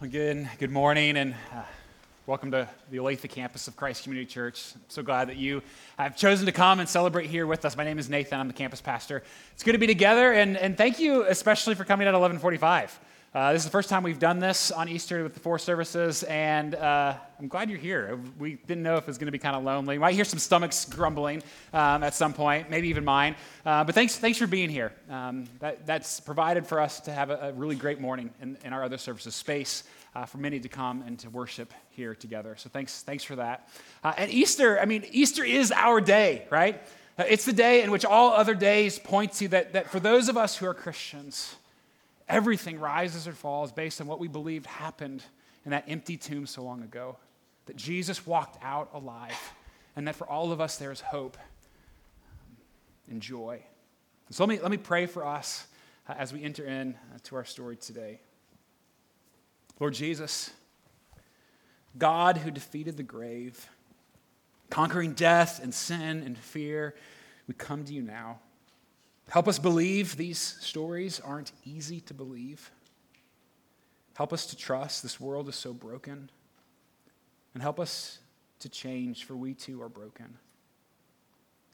Good, good morning, and uh, welcome to the Olathe campus of Christ Community Church. I'm so glad that you have chosen to come and celebrate here with us. My name is Nathan. I'm the campus pastor. It's good to be together, and, and thank you especially for coming at 1145. Uh, this is the first time we've done this on Easter with the four services, and uh, I'm glad you're here. We didn't know if it was going to be kind of lonely. We might hear some stomachs grumbling um, at some point, maybe even mine. Uh, but thanks, thanks for being here. Um, that, that's provided for us to have a, a really great morning in, in, our other services space uh, for many to come and to worship here together. So thanks, thanks for that. Uh, and Easter, I mean, Easter is our day, right? Uh, it's the day in which all other days point to that, that for those of us who are Christians, Everything rises or falls based on what we believed happened in that empty tomb so long ago. That Jesus walked out alive, and that for all of us there is hope and joy. So let me, let me pray for us uh, as we enter in uh, to our story today. Lord Jesus, God who defeated the grave, conquering death and sin and fear, we come to you now. Help us believe these stories aren't easy to believe. Help us to trust this world is so broken. And help us to change, for we too are broken.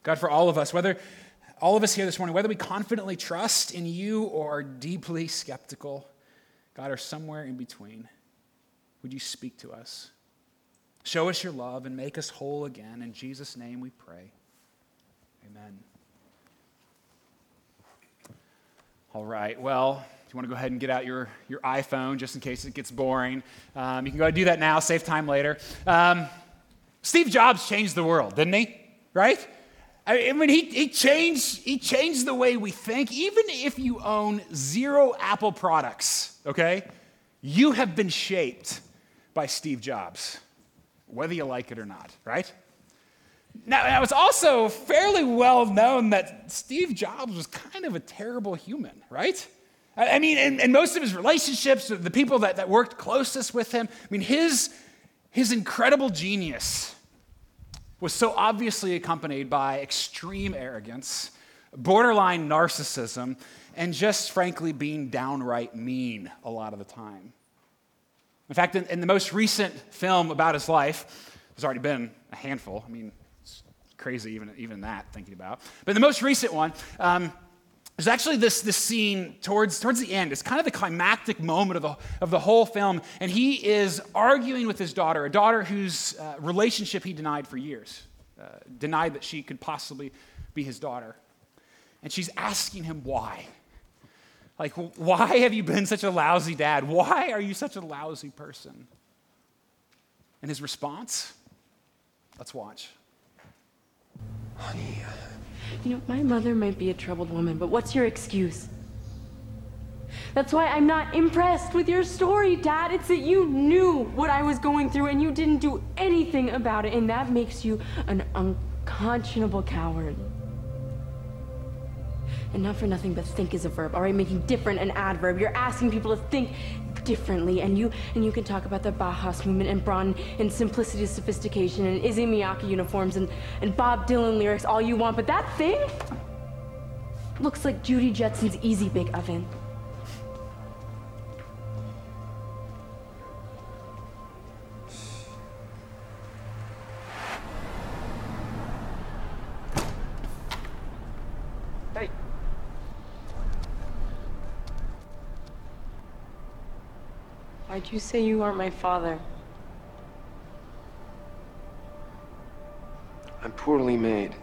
God, for all of us, whether all of us here this morning, whether we confidently trust in you or are deeply skeptical, God, or somewhere in between, would you speak to us? Show us your love and make us whole again. In Jesus' name we pray. Amen. All right, well, if you want to go ahead and get out your, your iPhone just in case it gets boring, um, you can go and do that now, save time later. Um, Steve Jobs changed the world, didn't he? Right? I mean, he, he, changed, he changed the way we think. Even if you own zero Apple products, okay, you have been shaped by Steve Jobs, whether you like it or not, right? Now, now, it's also fairly well known that Steve Jobs was kind of a terrible human, right? I mean, in, in most of his relationships, the people that, that worked closest with him, I mean, his, his incredible genius was so obviously accompanied by extreme arrogance, borderline narcissism, and just frankly being downright mean a lot of the time. In fact, in, in the most recent film about his life, there's already been a handful. I mean, crazy, even, even that, thinking about. But the most recent one, um, there's actually this, this scene towards, towards the end. It's kind of the climactic moment of the, of the whole film. And he is arguing with his daughter, a daughter whose uh, relationship he denied for years, uh, denied that she could possibly be his daughter. And she's asking him why. Like, why have you been such a lousy dad? Why are you such a lousy person? And his response? Let's watch. Honey. Uh, you know, my mother might be a troubled woman, but what's your excuse? That's why I'm not impressed with your story, Dad. It's that you knew what I was going through and you didn't do anything about it, and that makes you an unconscionable coward. And not for nothing, but think is a verb, all right? Making different an adverb. You're asking people to think differently, and you and you can talk about the Bauhaus movement and Braun and simplicity, sophistication, and Issey Miyake uniforms and, and Bob Dylan lyrics all you want, but that thing looks like Judy Jetson's Easy Bake Oven. Why'd you say you aren't my father? I'm poorly made.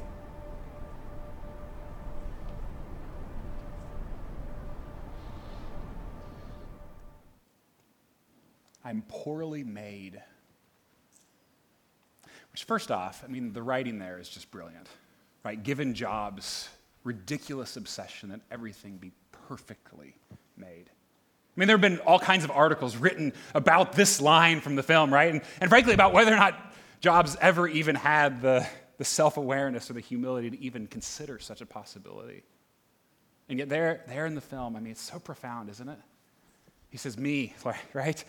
I'm poorly made. Which, first off, I mean, the writing there is just brilliant, right? Given Jobs' ridiculous obsession that everything be perfectly made. I mean, there have been all kinds of articles written about this line from the film, right? And, and frankly, about whether or not Jobs ever even had the, the self awareness or the humility to even consider such a possibility. And yet, there, there in the film, I mean, it's so profound, isn't it? He says, Me, right?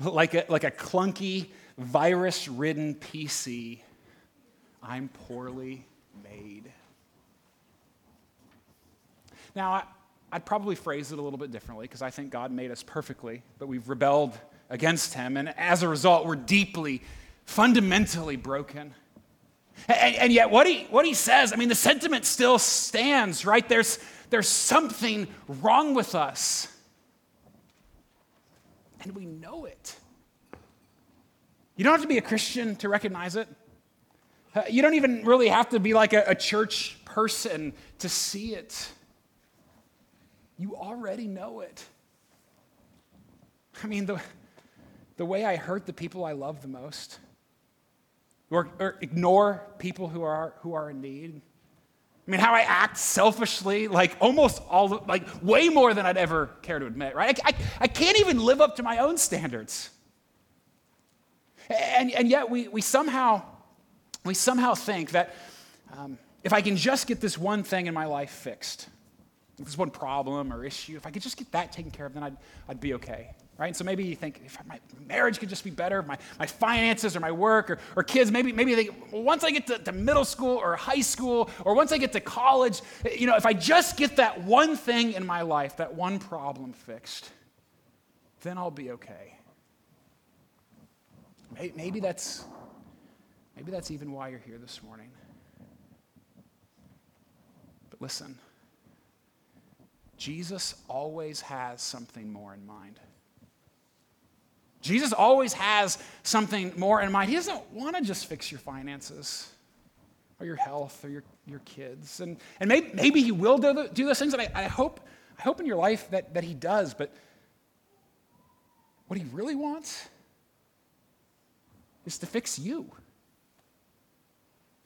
Like a, like a clunky, virus ridden PC, I'm poorly made. Now, I'd probably phrase it a little bit differently because I think God made us perfectly, but we've rebelled against him. And as a result, we're deeply, fundamentally broken. And, and, yet, what he, what he says, I mean, the sentiment still stands, right? There's, there's something wrong with us. And we know it. You don't have to be a Christian to recognize it. Uh, you don't even really have to be like a, a church person to see it. You already know it. I mean, the, the way I hurt the people I love the most, or, or ignore people who are, who are in need. I mean, how I act selfishly, like almost all, like way more than I'd ever care to admit, right? I, I, I can't even live up to my own standards. And, and yet we, we, somehow, we somehow think that um, if I can just get this one thing in my life fixed, this one problem or issue, if I could just get that taken care of, then I'd, I'd be okay. Right? And so maybe you think if my marriage could just be better, my, my finances or my work or, or kids, maybe, maybe they, once I get to, to middle school or high school or once I get to college, you know, if I just get that one thing in my life, that one problem fixed, then I'll be okay. Maybe that's, maybe that's even why you're here this morning. But listen, Jesus always has something more in mind. Jesus always has something more in mind. He doesn't want to just fix your finances or your health or your, your kids. And, and maybe, maybe he will do, the, do those things, and I, I, hope, I hope in your life that, that he does. But what he really wants is to fix you,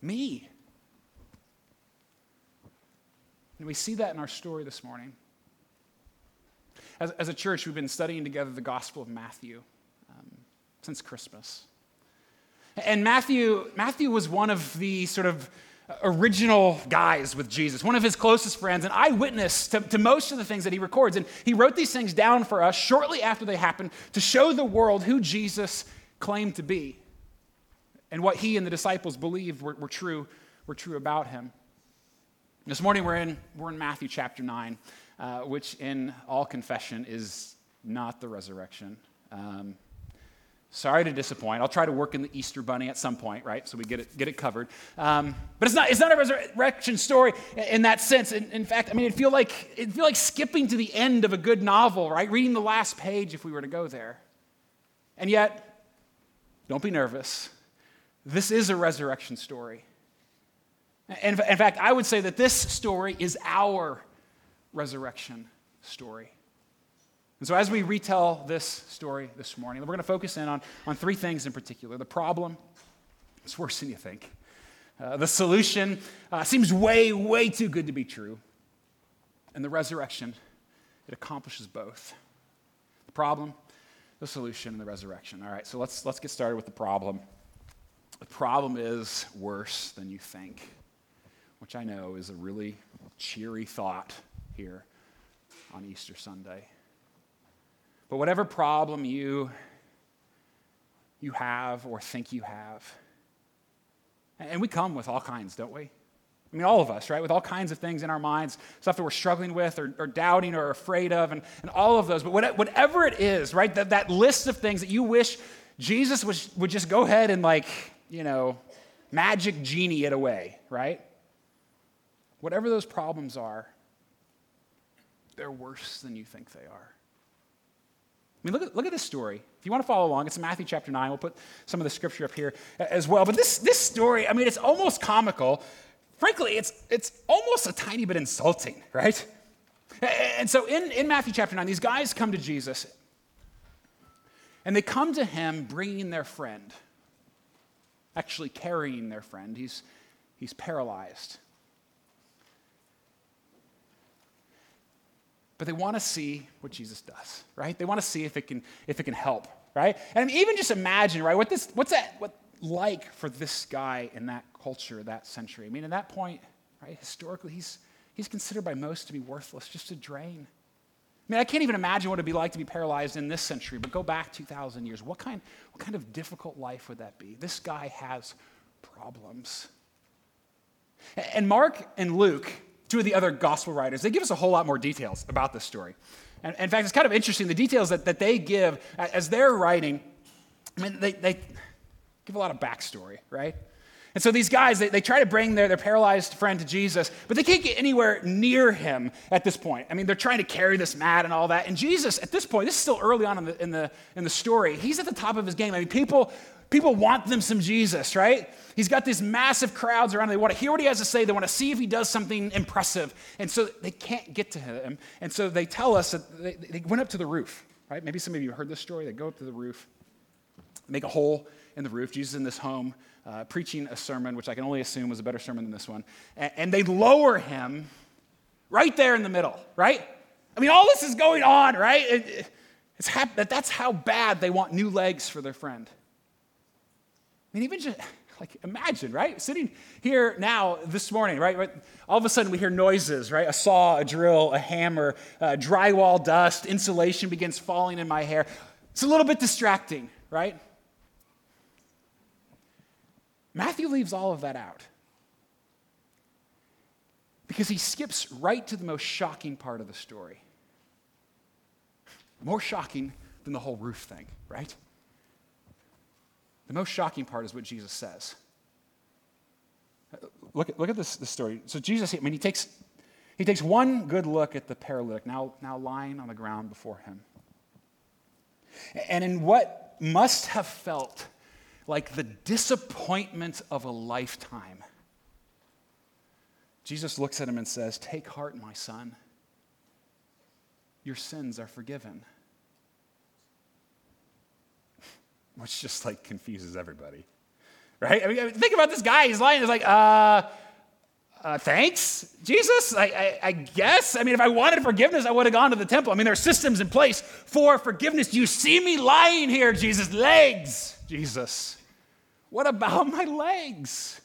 me. And we see that in our story this morning. As, as a church, we've been studying together the Gospel of Matthew um, since Christmas. And Matthew, Matthew was one of the sort of original guys with Jesus, one of his closest friends, an eyewitness to, to most of the things that he records. And he wrote these things down for us shortly after they happened to show the world who Jesus claimed to be and what he and the disciples believed were, were true, were true about him. This morning we're in, we're in Matthew chapter 9, uh, which in all confession is not the resurrection. Um, Sorry to disappoint. I'll try to work in the Easter bunny at some point, right? So we get it, get it covered. Um, but it's not, it's not a resurrection story in that sense. In, in fact, I mean, it'd feel, like, it'd feel like skipping to the end of a good novel, right? Reading the last page if we were to go there. And yet, don't be nervous. This is a resurrection story. And in fact, I would say that this story is our resurrection story. And so, as we retell this story this morning, we're going to focus in on, on three things in particular the problem, it's worse than you think. Uh, the solution uh, seems way, way too good to be true. And the resurrection, it accomplishes both. The problem, the solution, and the resurrection. All right, so let's, let's get started with the problem. The problem is worse than you think, which I know is a really cheery thought here on Easter Sunday. But whatever problem you, you have or think you have, and we come with all kinds, don't we? I mean, all of us, right? With all kinds of things in our minds, stuff that we're struggling with or, or doubting or afraid of, and, and all of those. But whatever it is, right? That, that list of things that you wish Jesus was, would just go ahead and, like, you know, magic genie it away, right? Whatever those problems are, they're worse than you think they are. I mean, look at, look at this story. If you want to follow along, it's in Matthew chapter 9. We'll put some of the scripture up here uh, as well. But this, this story, I mean, it's almost comical. Frankly, it's, it's almost a tiny bit insulting, right? And so in, in Matthew chapter 9, these guys come to Jesus, and they come to him bringing their friend, actually carrying their friend. He's, he's paralyzed. But they want to see what Jesus does, right? They want to see if it can, if it can help, right? And even just imagine, right, what this, what's that what like for this guy in that culture, that century? I mean, at that point, right, historically, he's, he's considered by most to be worthless, just a drain. I mean, I can't even imagine what it'd be like to be paralyzed in this century, but go back 2,000 years. What kind, what kind of difficult life would that be? This guy has problems. And Mark and Luke two of the other gospel writers, they give us a whole lot more details about this story. And in fact, it's kind of interesting the details that, that they give as they're writing. I mean, they, they give a lot of backstory, right? And so these guys, they, they try to bring their, their paralyzed friend to Jesus, but they can't get anywhere near him at this point. I mean, they're trying to carry this mat and all that. And Jesus, at this point, this is still early on in the, in the, in the story, he's at the top of his game. I mean, people, people want them some Jesus, right? He's got these massive crowds around him. They want to hear what he has to say. They want to see if he does something impressive. And so they can't get to him. And so they tell us that they, they went up to the roof, right? Maybe some of you heard this story. They go up to the roof, make a hole in the roof. Jesus in this home uh, preaching a sermon, which I can only assume was a better sermon than this one. And, and they lower him right there in the middle, right? I mean, all this is going on, right? It, it's hap- that that's how bad they want new legs for their friend. I mean, even just like imagine, right? Sitting here now this morning, right? right? All of a sudden we hear noises, right? A saw, a drill, a hammer, uh, drywall dust, insulation begins falling in my hair. It's a little bit distracting, right? Matthew leaves all of that out because he skips right to the most shocking part of the story. More shocking than the whole roof thing, right? The most shocking part is what Jesus says. Look at, look at this, this story. So Jesus, I mean, he takes, he takes one good look at the paralytic, now, now lying on the ground before him. And in what must have felt like the disappointment of a lifetime. Jesus looks at him and says, Take heart, my son. Your sins are forgiven. Which just like confuses everybody. Right? I mean, think about this guy. He's lying. He's like, uh, uh, thanks, Jesus? I, I, I, guess. I mean, if I wanted forgiveness, I would have gone to the temple. I mean, there are systems in place for forgiveness. You see me lying here, Jesus. Legs, Jesus. What about my legs?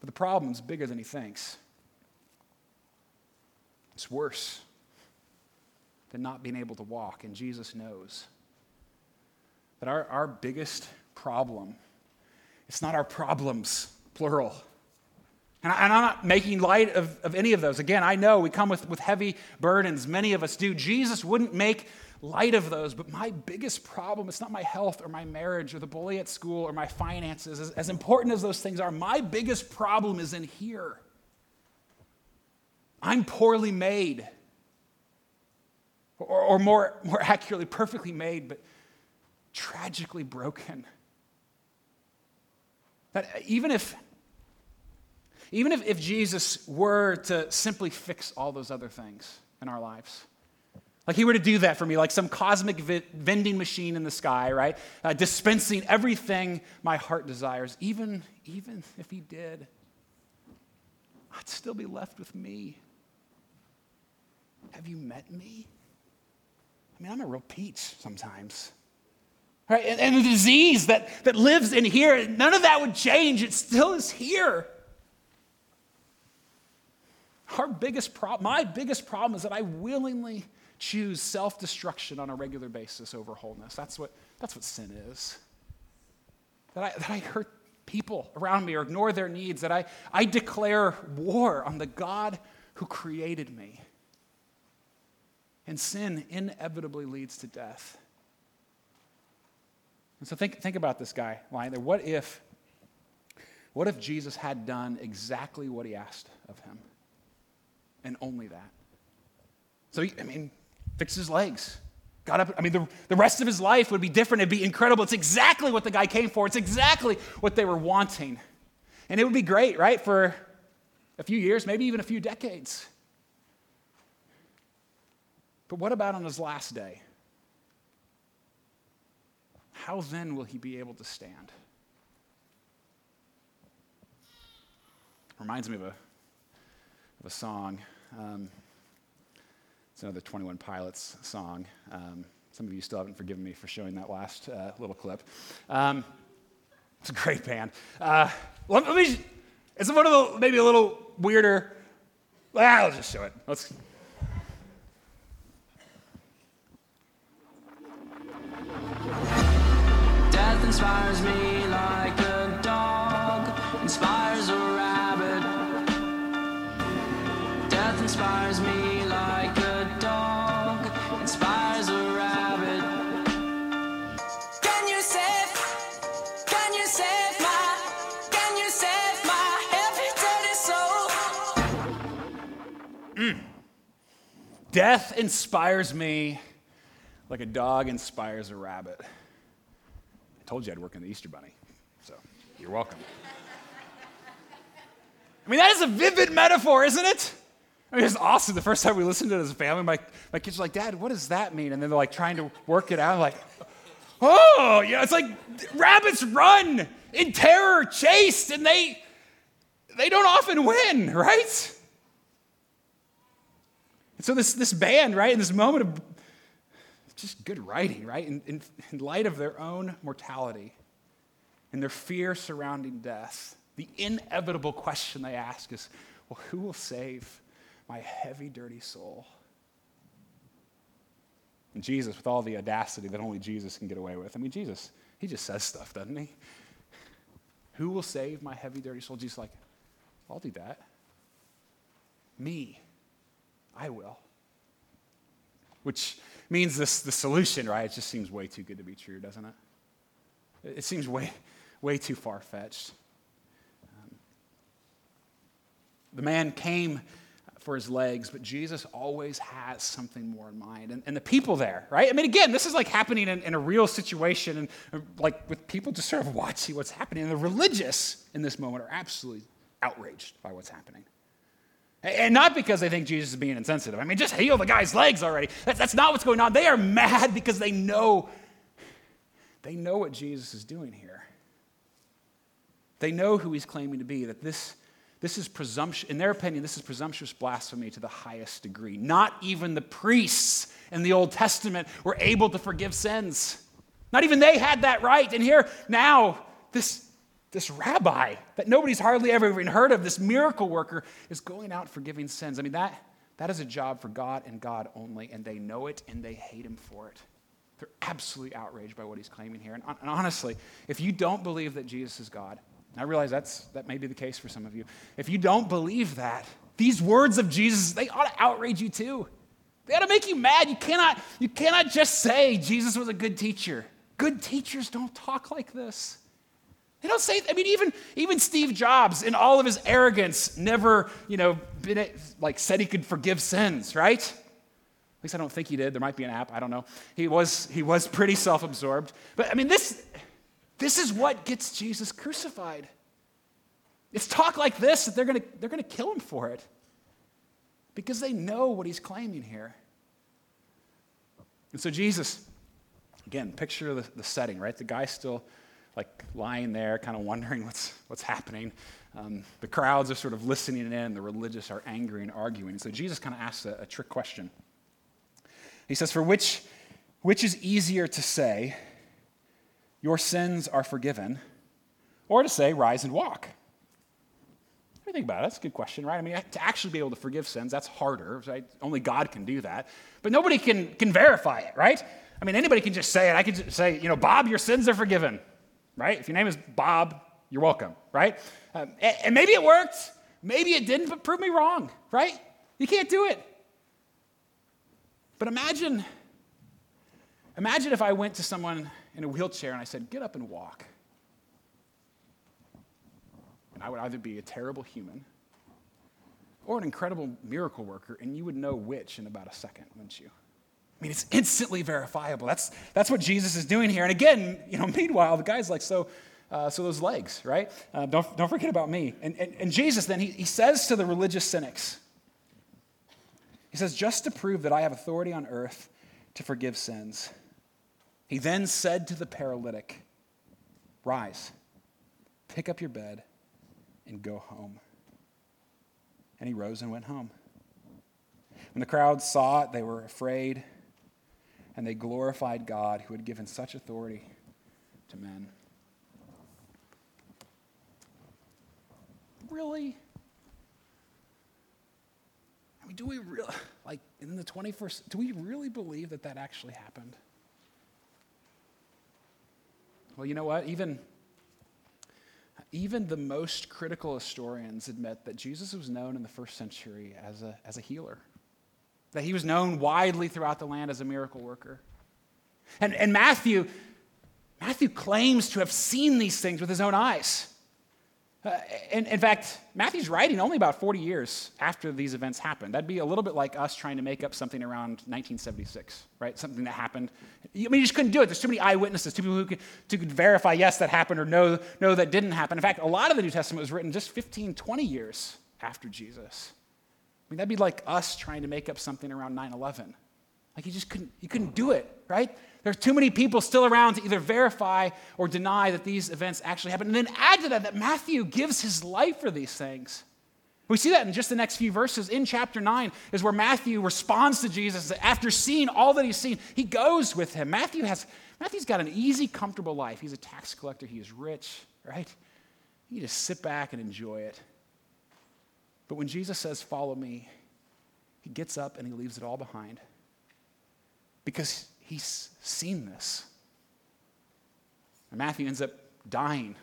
But the problem's bigger than he thinks. It's worse than not being able to walk, and Jesus knows that our, our biggest problem, it's not our problems, plural. And, I, am not making light of, of any of those. Again, I know we come with, with heavy burdens. Many of us do. Jesus wouldn't make light of those, but my biggest problem, it's not my health or my marriage or the bully at school or my finances. As, as important as those things are, my biggest problem is in here. I'm poorly made. Or, or more, more accurately, perfectly made, but tragically broken. That even if even if, if Jesus were to simply fix all those other things in our lives, like he were to do that for me, like some cosmic vending machine in the sky, right? Uh, dispensing everything my heart desires. Even, even if he did, I'd still be left with me. Have you met me? I mean, I'm a real peach sometimes. Right? And, and the disease that, that lives in here, none of that would change. It still is here. Our biggest problem, my biggest problem is that I willingly choose self destruction on a regular basis over wholeness. That's what, that's what sin is. That I, that I hurt people around me or ignore their needs, that I, I declare war on the God who created me. And sin inevitably leads to death. And so think, think about this guy lying there. What if, what if Jesus had done exactly what he asked of him? And only that. So, I mean, fixed his legs. Got up. I mean, the, the rest of his life would be different. It'd be incredible. It's exactly what the guy came for. It's exactly what they were wanting. And it would be great, right, for a few years, maybe even a few decades. But what about on his last day? How then will he be able to stand? Reminds me of a, of a song. Um, it's another 21 Pilots song. Um, some of you still haven't forgiven me for showing that last uh, little clip. Um, it's a great band. Uh, let, let, me, it's one of the maybe a little weirder. I'll just show it. Let's. Death inspires me like a dog inspires a rabbit. I told you I'd work in the Easter Bunny, so you're welcome. I mean, that is a vivid metaphor, isn't it? I mean, it's awesome. The first time we listened to it as a family, my, my kids were like, Dad, what does that mean? And then they're like trying to work it out. I'm like, oh, yeah, it's like rabbits run in terror, chased, and they they don't often win, right? So this, this band, right, in this moment of just good writing, right, in, in, in light of their own mortality and their fear surrounding death, the inevitable question they ask is, well, who will save my heavy, dirty soul? And Jesus, with all the audacity that only Jesus can get away with, I mean, Jesus, he just says stuff, doesn't he? Who will save my heavy, dirty soul? Jesus, like, I'll do that. Me. I will. Which means this the solution, right? It just seems way too good to be true, doesn't it? It seems way, way too far fetched. Um, the man came for his legs, but Jesus always has something more in mind. And, and the people there, right? I mean, again, this is like happening in, in a real situation and like with people just sort of watching what's happening. And the religious in this moment are absolutely outraged by what's happening. And not because they think Jesus is being insensitive. I mean, just heal the guy's legs already. That's, that's not what's going on. They are mad because they know, they know what Jesus is doing here. They know who he's claiming to be, that this, this is presumption, in their opinion, this is presumptuous blasphemy to the highest degree. Not even the priests in the Old Testament were able to forgive sins. Not even they had that right. And here now, this this rabbi that nobody's hardly ever even heard of, this miracle worker, is going out forgiving sins. I mean, that, that is a job for God and God only, and they know it and they hate him for it. They're absolutely outraged by what he's claiming here. And, and honestly, if you don't believe that Jesus is God, I realize that's, that may be the case for some of you. If you don't believe that, these words of Jesus, they ought to outrage you too. They ought to make you mad. You cannot, you cannot just say Jesus was a good teacher. Good teachers don't talk like this. They don't say, I mean, even, even Steve Jobs, in all of his arrogance, never, you know, been, like said he could forgive sins, right? At least I don't think he did. There might be an app. I don't know. He was, he was pretty self absorbed. But I mean, this, this is what gets Jesus crucified. It's talk like this that they're going to they're going to kill him for it because they know what he's claiming here. And so, Jesus, again, picture the, the setting, right? The guy's still like lying there, kind of wondering what's, what's happening. Um, the crowds are sort of listening in, the religious are angry and arguing. So Jesus kind of asks a, a trick question. He says, For which, which is easier to say, Your sins are forgiven, or to say, Rise and walk? You think about it? That's a good question, right? I mean, to actually be able to forgive sins, that's harder, right? Only God can do that. But nobody can, can verify it, right? I mean, anybody can just say it. I could say, you know, Bob, your sins are forgiven right? If your name is Bob, you're welcome, right? Um, and, and maybe it worked, maybe it didn't, but prove me wrong, right? You can't do it. But imagine, imagine if I went to someone in a wheelchair and I said, get up and walk. And I would either be a terrible human or an incredible miracle worker, and you would know which in about a second, wouldn't you? I mean, it's instantly verifiable. That's, that's what Jesus is doing here. And again, you know, meanwhile, the guy's like, so, uh, so those legs, right? Uh, don't, don't forget about me. And, and, and Jesus then, he, he says to the religious cynics, he says, just to prove that I have authority on earth to forgive sins. He then said to the paralytic, Rise, pick up your bed, and go home. And he rose and went home. When the crowd saw it, they were afraid and they glorified God who had given such authority to men. Really? I mean, do we really, like in the 21st, do we really believe that that actually happened? Well, you know what? Even, even the most critical historians admit that Jesus was known in the first century as a, as a healer that he was known widely throughout the land as a miracle worker. And, and Matthew, Matthew claims to have seen these things with his own eyes. Uh, in, in fact, Matthew's writing only about 40 years after these events happened. That'd be a little bit like us trying to make up something around 1976, right? Something that happened. I mean, you just couldn't do it. There's too many eyewitnesses, too people who could, who could verify, yes, that happened, or no, no, that didn't happen. In fact, a lot of the New Testament was written just 15, 20 years after Jesus. I mean, that'd be like us trying to make up something around 9 11. Like, you just couldn't, you couldn't do it, right? There's too many people still around to either verify or deny that these events actually happened. And then add to that that Matthew gives his life for these things. We see that in just the next few verses. In chapter 9 is where Matthew responds to Jesus after seeing all that he's seen. He goes with him. Matthew has Matthew's got an easy, comfortable life. He's a tax collector, he is rich, right? You just sit back and enjoy it. But when Jesus says, Follow me, he gets up and he leaves it all behind. Because He's seen this. And Matthew ends up dying,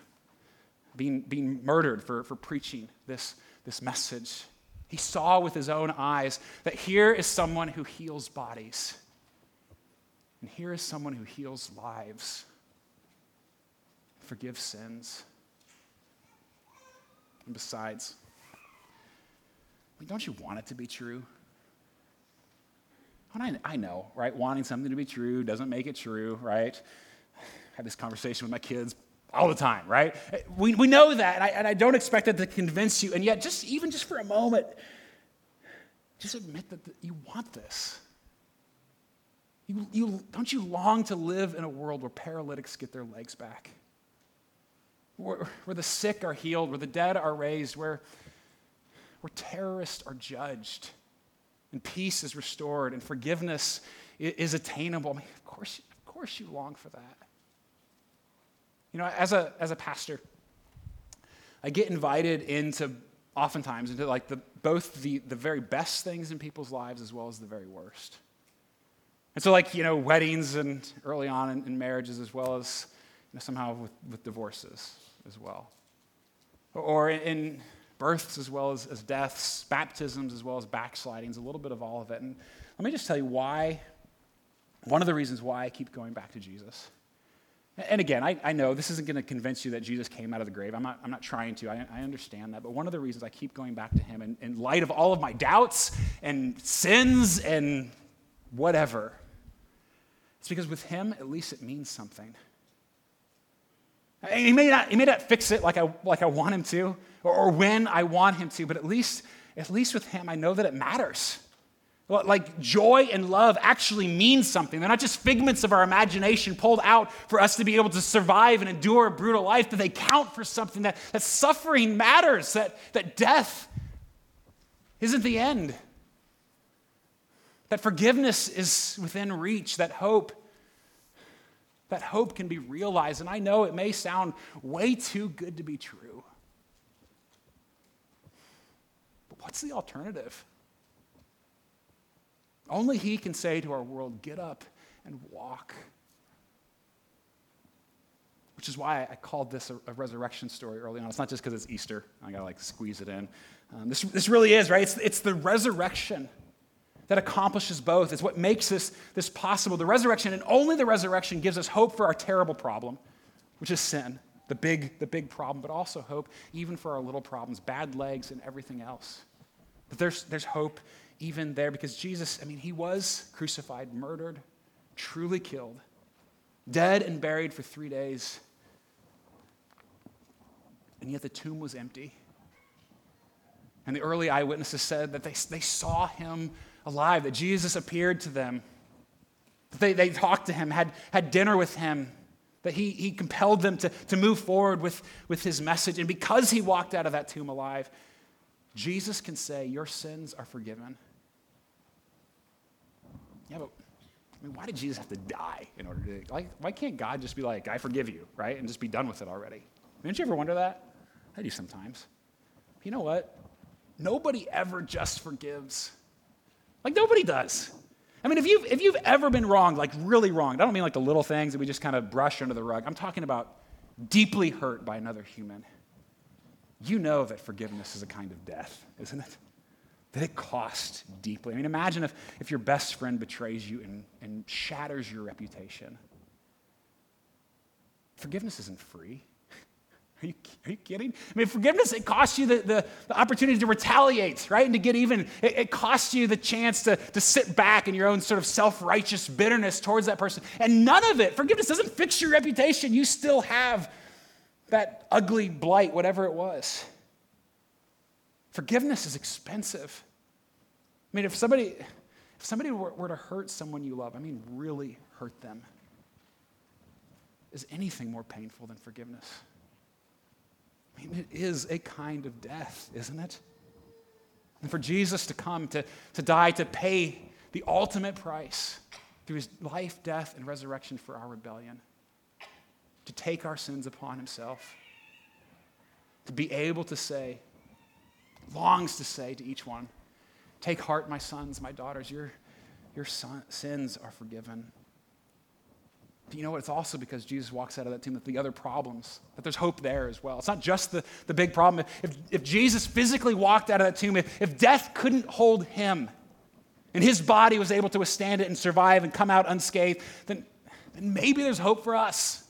being, being murdered for, for preaching this, this message. He saw with his own eyes that here is someone who heals bodies, and here is someone who heals lives, forgives sins. And besides, mean, don't you want it to be true? And I, I know, right? Wanting something to be true doesn't make it true, right? I have this conversation with my kids all the time, right? We, we know that, and I, and I don't expect it to convince you. And yet, just even just for a moment, just admit that you want this. You, you, don't you long to live in a world where paralytics get their legs back? Where, where the sick are healed, where the dead are raised, where, where terrorists are judged? and peace is restored and forgiveness is attainable. I mean, of course, of course you long for that. You know, as a, as a pastor, I get invited into oftentimes into like the, both the, the very best things in people's lives as well as the very worst. And so, like, you know, weddings and early on in, in marriages as well as you know, somehow with, with divorces as well. Or in, births as well as, as deaths, baptisms as well as backslidings, a little bit of all of it. And let me just tell you why, one of the reasons why I keep going back to Jesus. And again, I, I know this isn't going to convince you that Jesus came out of the grave. I'm not, I'm not trying to. I, I understand that. But one of the reasons I keep going back to him, in, in light of all of my doubts and sins and whatever, it's because with him, at least it means something. He may not, he may not fix it like I, like I want him to, or, or when I want him to, but at least, at least with him, I know that it matters. Like joy and love actually mean something. They're not just figments of our imagination pulled out for us to be able to survive and endure a brutal life, but they count for something that, that suffering matters, that, that death isn't the end, that forgiveness is within reach, that hope that hope can be realized. And I know it may sound way too good to be true. But what's the alternative? Only He can say to our world, get up and walk. Which is why I called this a, resurrection story early on. It's not just because it's Easter. I gotta like squeeze it in. Um, this, this really is, right? It's, it's the resurrection that accomplishes both. It's what makes this, this possible. The resurrection, and only the resurrection, gives us hope for our terrible problem, which is sin, the big, the big problem, but also hope even for our little problems, bad legs and everything else. But there's, there's hope even there because Jesus, I mean, he was crucified, murdered, truly killed, dead and buried for three days. And yet the tomb was empty. And the early eyewitnesses said that they, they saw him alive, that Jesus appeared to them, that they, they talked to him, had, had dinner with him, that he, he compelled them to, to move forward with, with his message. And because he walked out of that tomb alive, Jesus can say, Your sins are forgiven. Yeah, but I mean, why did Jesus have to die in order to, like, why can't God just be like, I forgive you, right? And just be done with it already? Didn't you ever wonder that? I do sometimes. You know what? Nobody ever just forgives. Like nobody does. I mean, if you've, if you've ever been wronged, like really wronged, I don't mean like the little things that we just kind of brush under the rug. I'm talking about deeply hurt by another human. You know that forgiveness is a kind of death, isn't it? That it costs deeply. I mean, imagine if, if your best friend betrays you and, and shatters your reputation. Forgiveness isn't free. Are you, are you kidding? I mean, forgiveness, it costs you the, the, the opportunity to retaliate, right? And to get even. It, it costs you the chance to, to sit back in your own sort of self righteous bitterness towards that person. And none of it, forgiveness doesn't fix your reputation. You still have that ugly blight, whatever it was. Forgiveness is expensive. I mean, if somebody, if somebody were, were to hurt someone you love, I mean, really hurt them, is anything more painful than forgiveness? Mean, it is a kind of death, isn't it? And for Jesus to come, to, to die, to pay the ultimate price through his life, death, and resurrection for our rebellion, to take our sins upon himself, to be able to say, longs to say to each one, Take heart, my sons, my daughters, your, your son, sins are forgiven. You know what? It's also because Jesus walks out of that tomb with the other problems, that there's hope there as well. It's not just the, the big problem. If, if Jesus physically walked out of that tomb, if, if death couldn't hold him, and his body was able to withstand it and survive and come out unscathed, then, then maybe there's hope for us.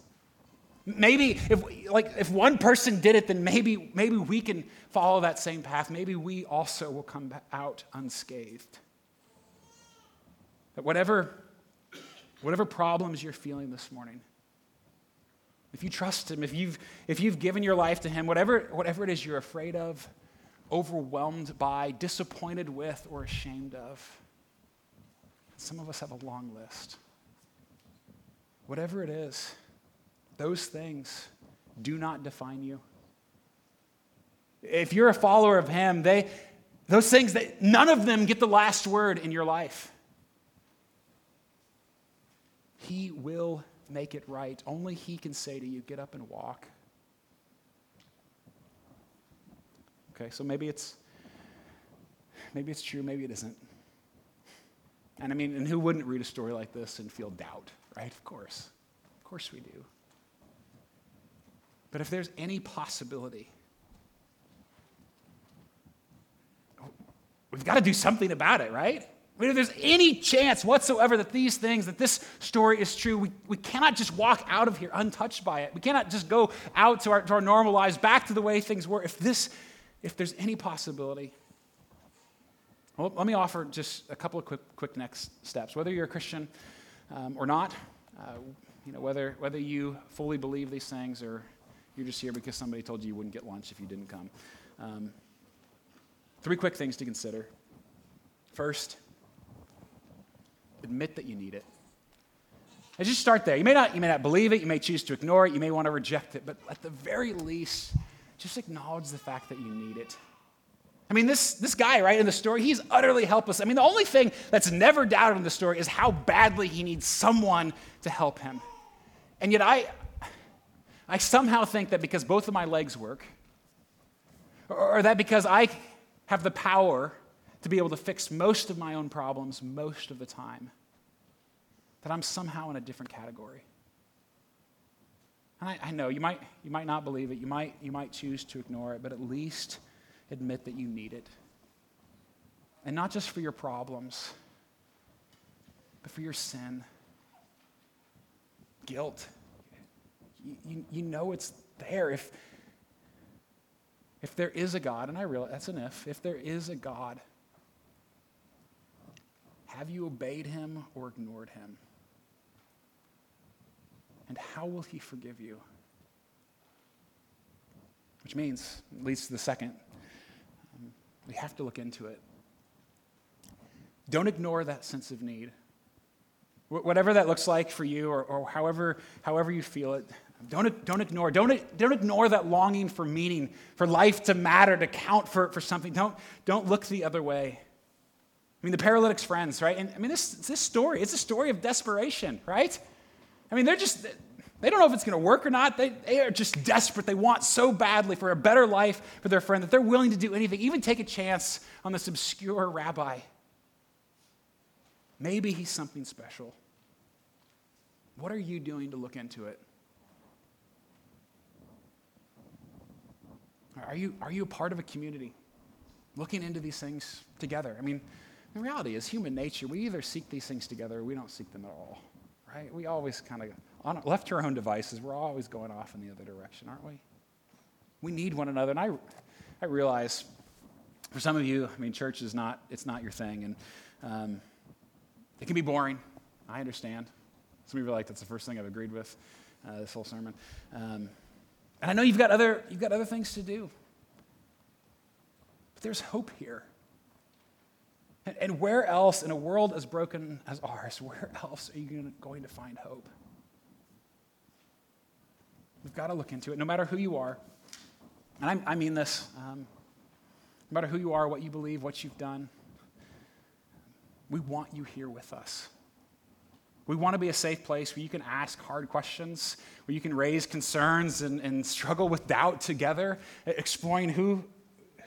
Maybe if like if one person did it, then maybe maybe we can follow that same path. Maybe we also will come out unscathed. That whatever whatever problems you're feeling this morning, if you trust him, if you've if you've given your life to him, whatever whatever it is you're afraid of, overwhelmed by, disappointed with, or ashamed of. Some of us have a long list. Whatever it is, those things do not define you. If you're a follower of Him, they, those things, that none of them get the last word in your life. He will make it right. Only He can say to you, get up and walk. Okay, so maybe it's maybe it's true, maybe it isn't. And I mean, and who wouldn't read a story like this and feel doubt, right? Of course. Of course we do. But if there's any possibility, oh, we've got to do something about it, right? If there's any chance whatsoever that these things, that this story is true, we, we cannot just walk out of here untouched by it. We cannot just go out to our, to our normal lives, back to the way things were. If this, if there's any possibility, well, let me offer just a couple of quick, quick next steps. Whether you're a Christian um, or not, uh, you know, whether, whether you fully believe these things or you're just here because somebody told you you wouldn't get lunch if you didn't come. Um, three quick things to consider. First, admit that you need it. I just start there. You may, not, you may not believe it, you may choose to ignore it, you may want to reject it, but at the very least, just acknowledge the fact that you need it. I mean, this, this guy, right, in the story, he's utterly helpless. I mean, the only thing that's never doubted in the story is how badly he needs someone to help him. And yet, I, I somehow think that because both of my legs work, or that because I have the power to be able to fix most of my own problems most of the time, that I'm somehow in a different category. And I, I, know you might, you might not believe it, you might, you might choose to ignore it, but at least admit that you need it. And not just for your problems, but for your sin, guilt you, you know it's there. If, if there is a God, and I realize that's an if, if there is a God, have you obeyed him or ignored him? And how will he forgive you? Which means, leads to the second, um, we have to look into it. Don't ignore that sense of need. Whatever that looks like for you, or, or however, however you feel it, don't, don't ignore. Don't, don't ignore that longing for meaning, for life to matter, to count for, for something. Don't, don't look the other way. I mean, the paralytic's friends, right? And I mean, this, this story, it's a story of desperation, right? I mean, they're just, they don't know if it's going to work or not. They, they are just desperate. They want so badly for a better life for their friend that they're willing to do anything, even take a chance on this obscure rabbi. Maybe he's something special. What are you doing to look into it? Are you, are you a part of a community looking into these things together? I mean, the reality is human nature. We either seek these things together or we don't seek them at all, right? We always kind of, left to our own devices, we're always going off in the other direction, aren't we? We need one another. And I, I realize for some of you, I mean, church is not, it's not your thing. And um, it can be boring. I understand. Some of you are like, that's the first thing I've agreed with uh, this whole sermon. Um, and I know you've got, other, you've got other things to do. But there's hope here. And, where else in a world as broken as ours, where else are you going to find hope? We've got to look into it, no matter who you are. And I, I mean this um, no matter who you are, what you believe, what you've done, we want you here with us. We want to be a safe place where you can ask hard questions, where you can raise concerns and, and struggle with doubt together, exploring who,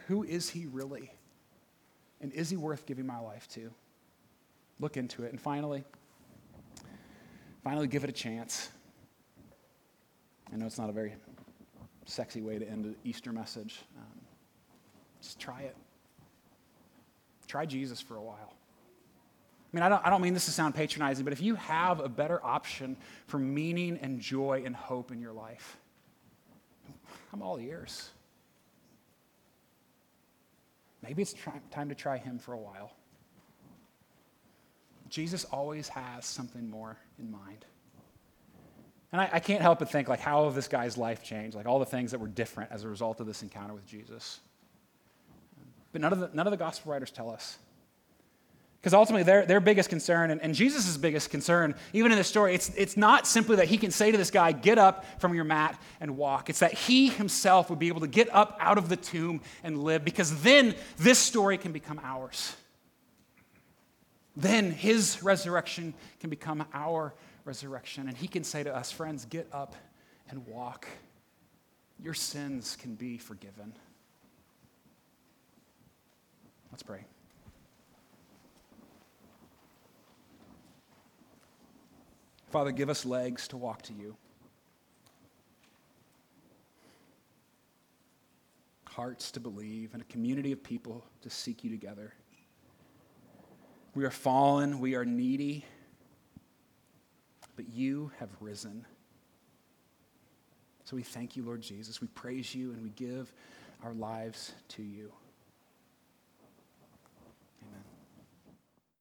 who is he really? And is he worth giving my life to? Look into it. And finally, finally, give it a chance. I know it's not a very sexy way to end an Easter message. Um, just try it. Try Jesus for a while. I mean, I don't, I don't mean this to sound patronizing, but if you have a better option for meaning and joy and hope in your life, I'm all ears. Maybe it's time to try him for a while. Jesus always has something more in mind. And I, I, can't help but think, like, how this guy's life changed, like all the things that were different as a result of this encounter with Jesus. But none of the, none of the gospel writers tell us. Because ultimately, their, their biggest concern, and, and Jesus' biggest concern, even in this story, it's, it's not simply that he can say to this guy, Get up from your mat and walk. It's that he himself would be able to get up out of the tomb and live, because then this story can become ours. Then his resurrection can become our resurrection. And he can say to us, Friends, get up and walk. Your sins can be forgiven. Let's pray. Father, give us legs to walk to you, hearts to believe, and a community of people to seek you together. We are fallen, we are needy, but you have risen. So we thank you, Lord Jesus. We praise you and we give our lives to you.